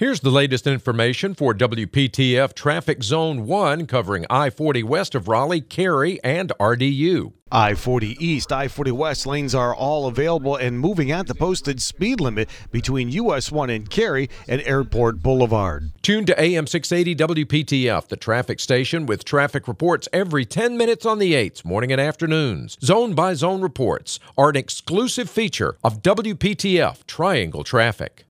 Here's the latest information for WPTF Traffic Zone 1 covering I 40 west of Raleigh, Cary, and RDU. I 40 East, I 40 West lanes are all available and moving at the posted speed limit between US 1 and Cary and Airport Boulevard. Tune to AM 680 WPTF, the traffic station with traffic reports every 10 minutes on the 8s, morning and afternoons. Zone by zone reports are an exclusive feature of WPTF Triangle Traffic.